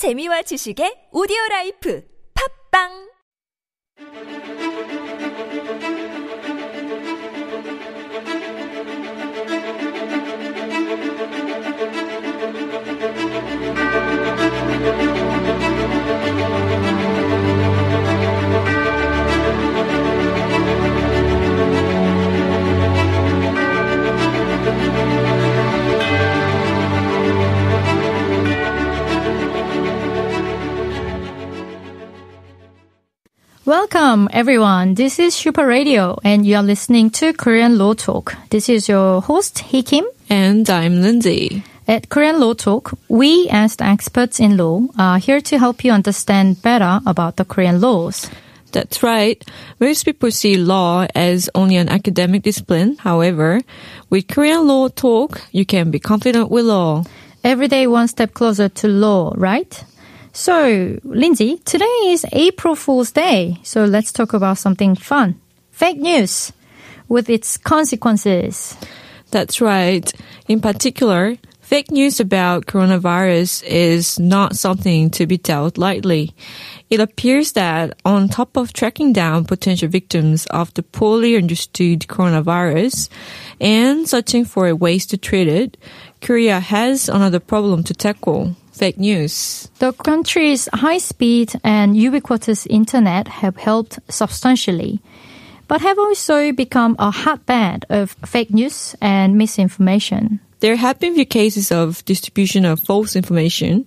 재미와 지식의 오디오 라이프. 팝빵 Welcome, everyone. This is Super Radio, and you are listening to Korean Law Talk. This is your host, Hee Kim. And I'm Lindsay. At Korean Law Talk, we, as the experts in law, are here to help you understand better about the Korean laws. That's right. Most people see law as only an academic discipline. However, with Korean Law Talk, you can be confident with law. Every day, one step closer to law, right? So, Lindsay, today is April Fool's Day, so let's talk about something fun. Fake news with its consequences. That's right. In particular, fake news about coronavirus is not something to be dealt lightly. It appears that on top of tracking down potential victims of the poorly understood coronavirus and searching for ways to treat it, Korea has another problem to tackle fake news. The country's high speed and ubiquitous internet have helped substantially, but have also become a hotbed of fake news and misinformation. There have been few cases of distribution of false information,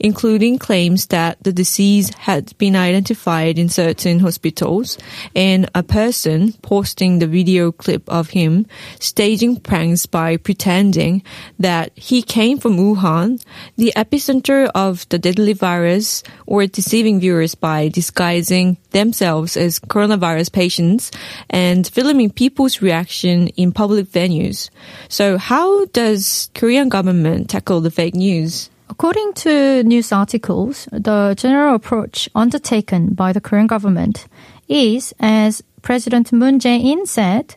including claims that the disease had been identified in certain hospitals and a person posting the video clip of him staging pranks by pretending that he came from Wuhan, the epicenter of the deadly virus, or deceiving viewers by disguising themselves as coronavirus patients and filming people's reaction in public venues. So how does Korean government tackle the fake news? According to news articles, the general approach undertaken by the Korean government is, as President Moon Jae-in said,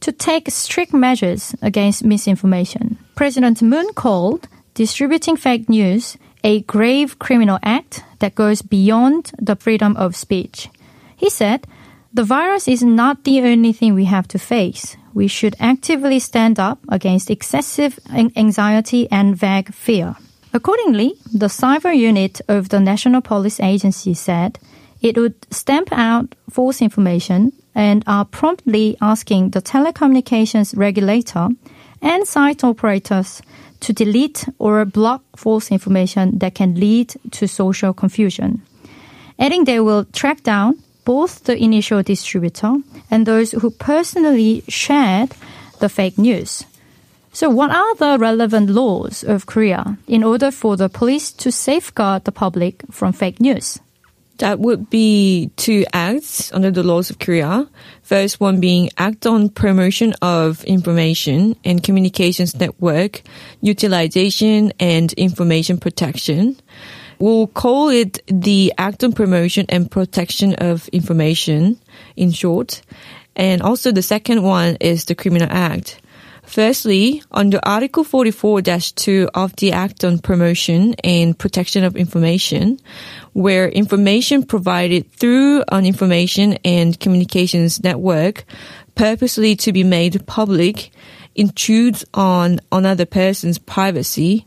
to take strict measures against misinformation. President Moon called distributing fake news a grave criminal act that goes beyond the freedom of speech. He said, the virus is not the only thing we have to face. We should actively stand up against excessive anxiety and vague fear. Accordingly, the cyber unit of the National Police Agency said it would stamp out false information and are promptly asking the telecommunications regulator and site operators to delete or block false information that can lead to social confusion. Adding they will track down both the initial distributor and those who personally shared the fake news. So what are the relevant laws of Korea in order for the police to safeguard the public from fake news? That would be two acts under the laws of Korea. First one being Act on Promotion of Information and Communications Network Utilization and Information Protection. We'll call it the Act on Promotion and Protection of Information in short. And also the second one is the Criminal Act. Firstly, under Article 44-2 of the Act on Promotion and Protection of Information, where information provided through an information and communications network purposely to be made public intrudes on another person's privacy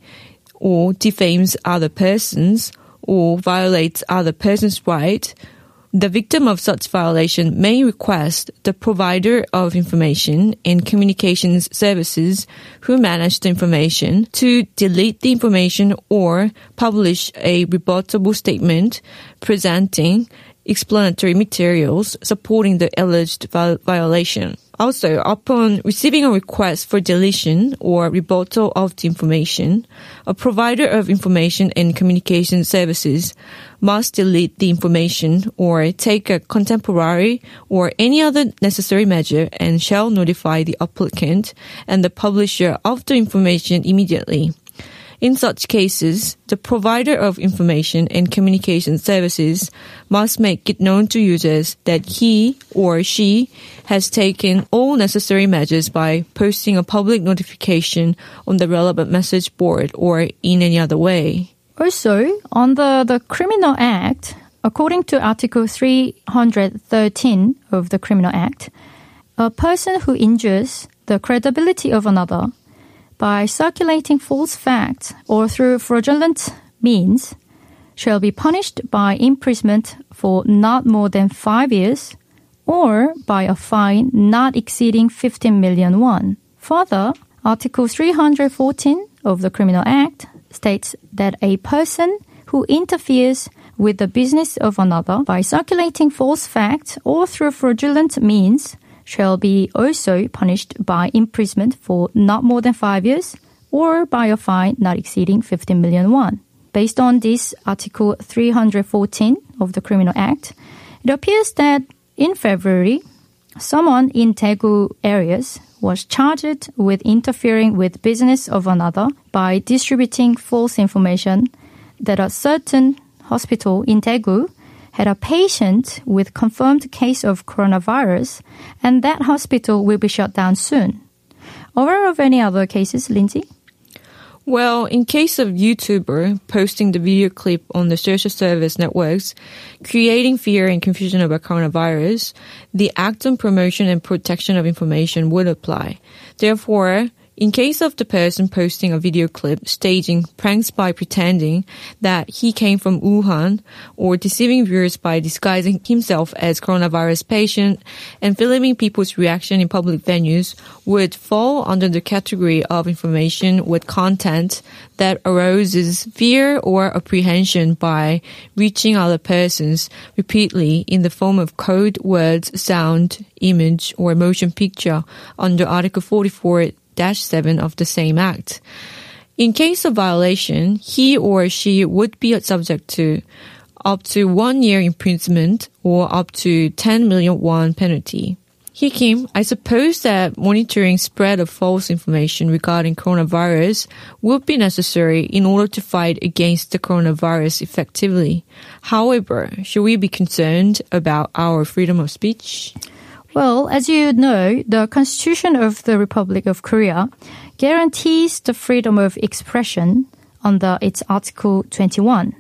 or defames other persons or violates other person's right, the victim of such violation may request the provider of information and communications services who manage the information to delete the information or publish a rebuttable statement presenting explanatory materials supporting the alleged violation. Also, upon receiving a request for deletion or rebuttal of the information, a provider of information and communication services must delete the information or take a contemporary or any other necessary measure and shall notify the applicant and the publisher of the information immediately. In such cases, the provider of information and communication services must make it known to users that he or she has taken all necessary measures by posting a public notification on the relevant message board or in any other way. Also, under the Criminal Act, according to Article 313 of the Criminal Act, a person who injures the credibility of another by circulating false facts or through fraudulent means shall be punished by imprisonment for not more than five years or by a fine not exceeding 15 million won. Further, Article 314 of the Criminal Act states that a person who interferes with the business of another by circulating false facts or through fraudulent means shall be also punished by imprisonment for not more than five years or by a fine not exceeding 15 million won. Based on this Article 314 of the Criminal Act, it appears that in February, someone in Daegu areas was charged with interfering with business of another by distributing false information that a certain hospital in Daegu had a patient with confirmed case of coronavirus and that hospital will be shut down soon. Aware of any other cases, Lindsay? Well, in case of YouTuber posting the video clip on the social service networks, creating fear and confusion about coronavirus, the Act on Promotion and Protection of Information would apply. Therefore, in case of the person posting a video clip staging pranks by pretending that he came from Wuhan or deceiving viewers by disguising himself as coronavirus patient and filming people's reaction in public venues would fall under the category of information with content that arouses fear or apprehension by reaching other persons repeatedly in the form of code words, sound, image, or motion picture. Under Article 44 7 of the same act. In case of violation, he or she would be subject to up to one year imprisonment or up to 10 million won penalty. Hee Kim, I suppose that monitoring spread of false information regarding coronavirus would be necessary in order to fight against the coronavirus effectively. However, should we be concerned about our freedom of speech? Well, as you know, the Constitution of the Republic of Korea guarantees the freedom of expression under its Article 21.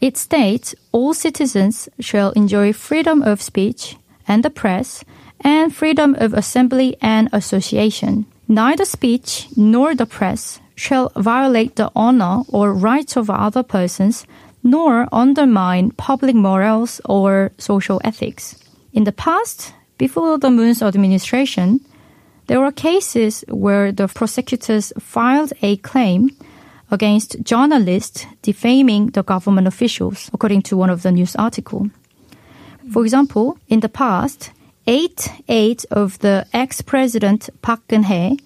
It states all citizens shall enjoy freedom of speech and the press and freedom of assembly and association. Neither speech nor the press shall violate the honor or rights of other persons nor undermine public morals or social ethics. In the past, before the Moon's administration, there were cases where the prosecutors filed a claim against journalists defaming the government officials, according to one of the news article. For example, in the past, eight aides of the ex-president Park Geun-hye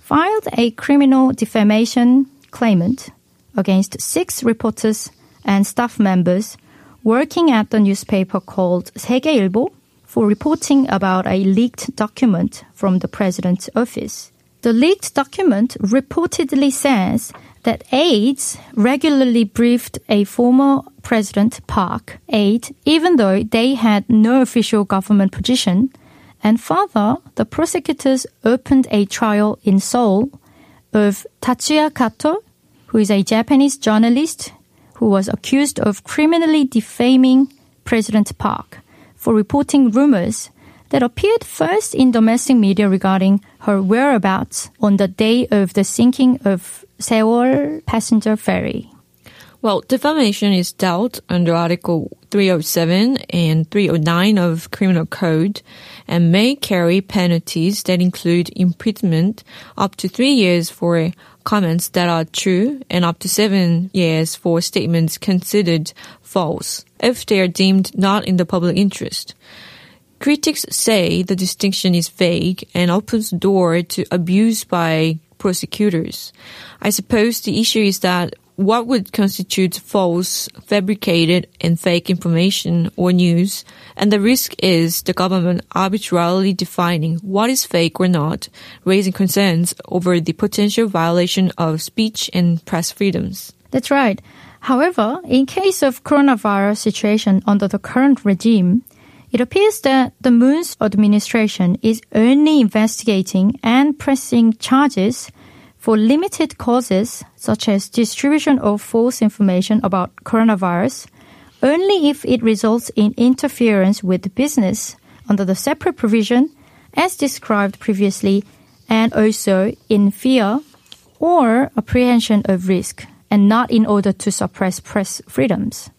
filed a criminal defamation claimant against six reporters and staff members working at the newspaper called 세계일보 for reporting about a leaked document from the president's office. The leaked document reportedly says that aides regularly briefed a former President Park aide even though they had no official government position. And further, the prosecutors opened a trial in Seoul of Tatsuya Kato, who is a Japanese journalist who was accused of criminally defaming President Park for reporting rumors that appeared first in domestic media regarding her whereabouts on the day of the sinking of Sewol passenger ferry. Well, defamation is dealt under Article 307 and 309 of Criminal Code and may carry penalties that include imprisonment up to three years for comments that are true and up to seven years for statements considered false if they are deemed not in the public interest. Critics say the distinction is vague and opens the door to abuse by prosecutors. I suppose the issue is that what would constitute false, fabricated, and fake information or news, and the risk is the government arbitrarily defining what is fake or not, raising concerns over the potential violation of speech and press freedoms. That's right. However, in case of coronavirus situation under the current regime, it appears that the Moon's administration is only investigating and pressing charges for limited causes, such as distribution of false information about coronavirus, only if it results in interference with business under the separate provision as described previously and also in fear or apprehension of risk and not in order to suppress press freedoms.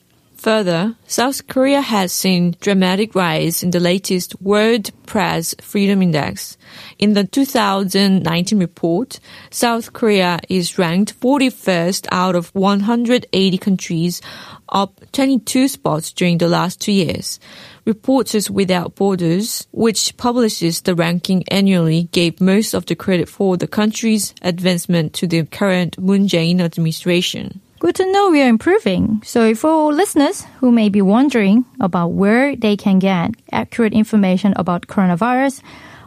Further, South Korea has seen dramatic rise in the latest World Press Freedom Index. In the 2019 report, South Korea is ranked 41st out of 180 countries, up 22 spots during the last two years. Reporters Without Borders, which publishes the ranking annually, gave most of the credit for the country's advancement to the current Moon Jae-in administration. Good to know we are improving. So for listeners who may be wondering about where they can get accurate information about coronavirus,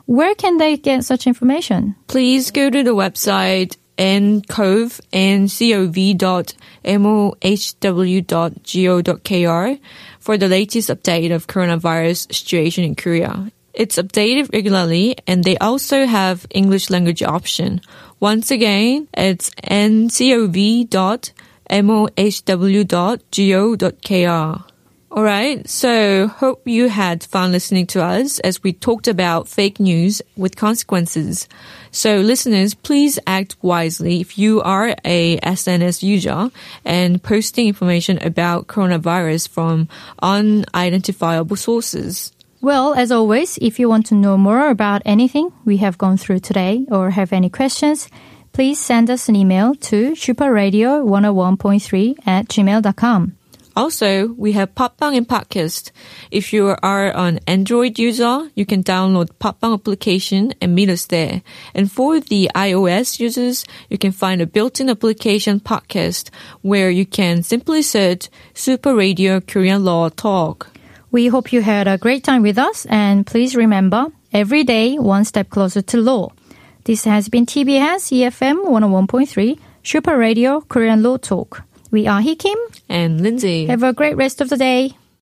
where can they get such information? Please go to the website ncov, ncov.mohw.go.kr for the latest update of coronavirus situation in Korea. It's updated regularly and they also have English language option. Once again, it's ncov.mohw.go.kr. Alright, so hope you had fun listening to us as we talked about fake news with consequences. So listeners, please act wisely if you are a SNS user and posting information about coronavirus from unidentifiable sources. Well, as always, if you want to know more about anything we have gone through today or have any questions, please send us an email to superradio101.3 at gmail.com. Also, we have Podbbang and Podcast. If you are an Android user, you can download Podbbang application and meet us there. And for the iOS users, you can find a built-in application podcast where you can simply search Super Radio Korean Law Talk. We hope you had a great time with us and please remember, every day one step closer to law. This has been TBS EFM 101.3 Super Radio Korean Law Talk. We are Hee Kim. And Lindsay. Have a great rest of the day.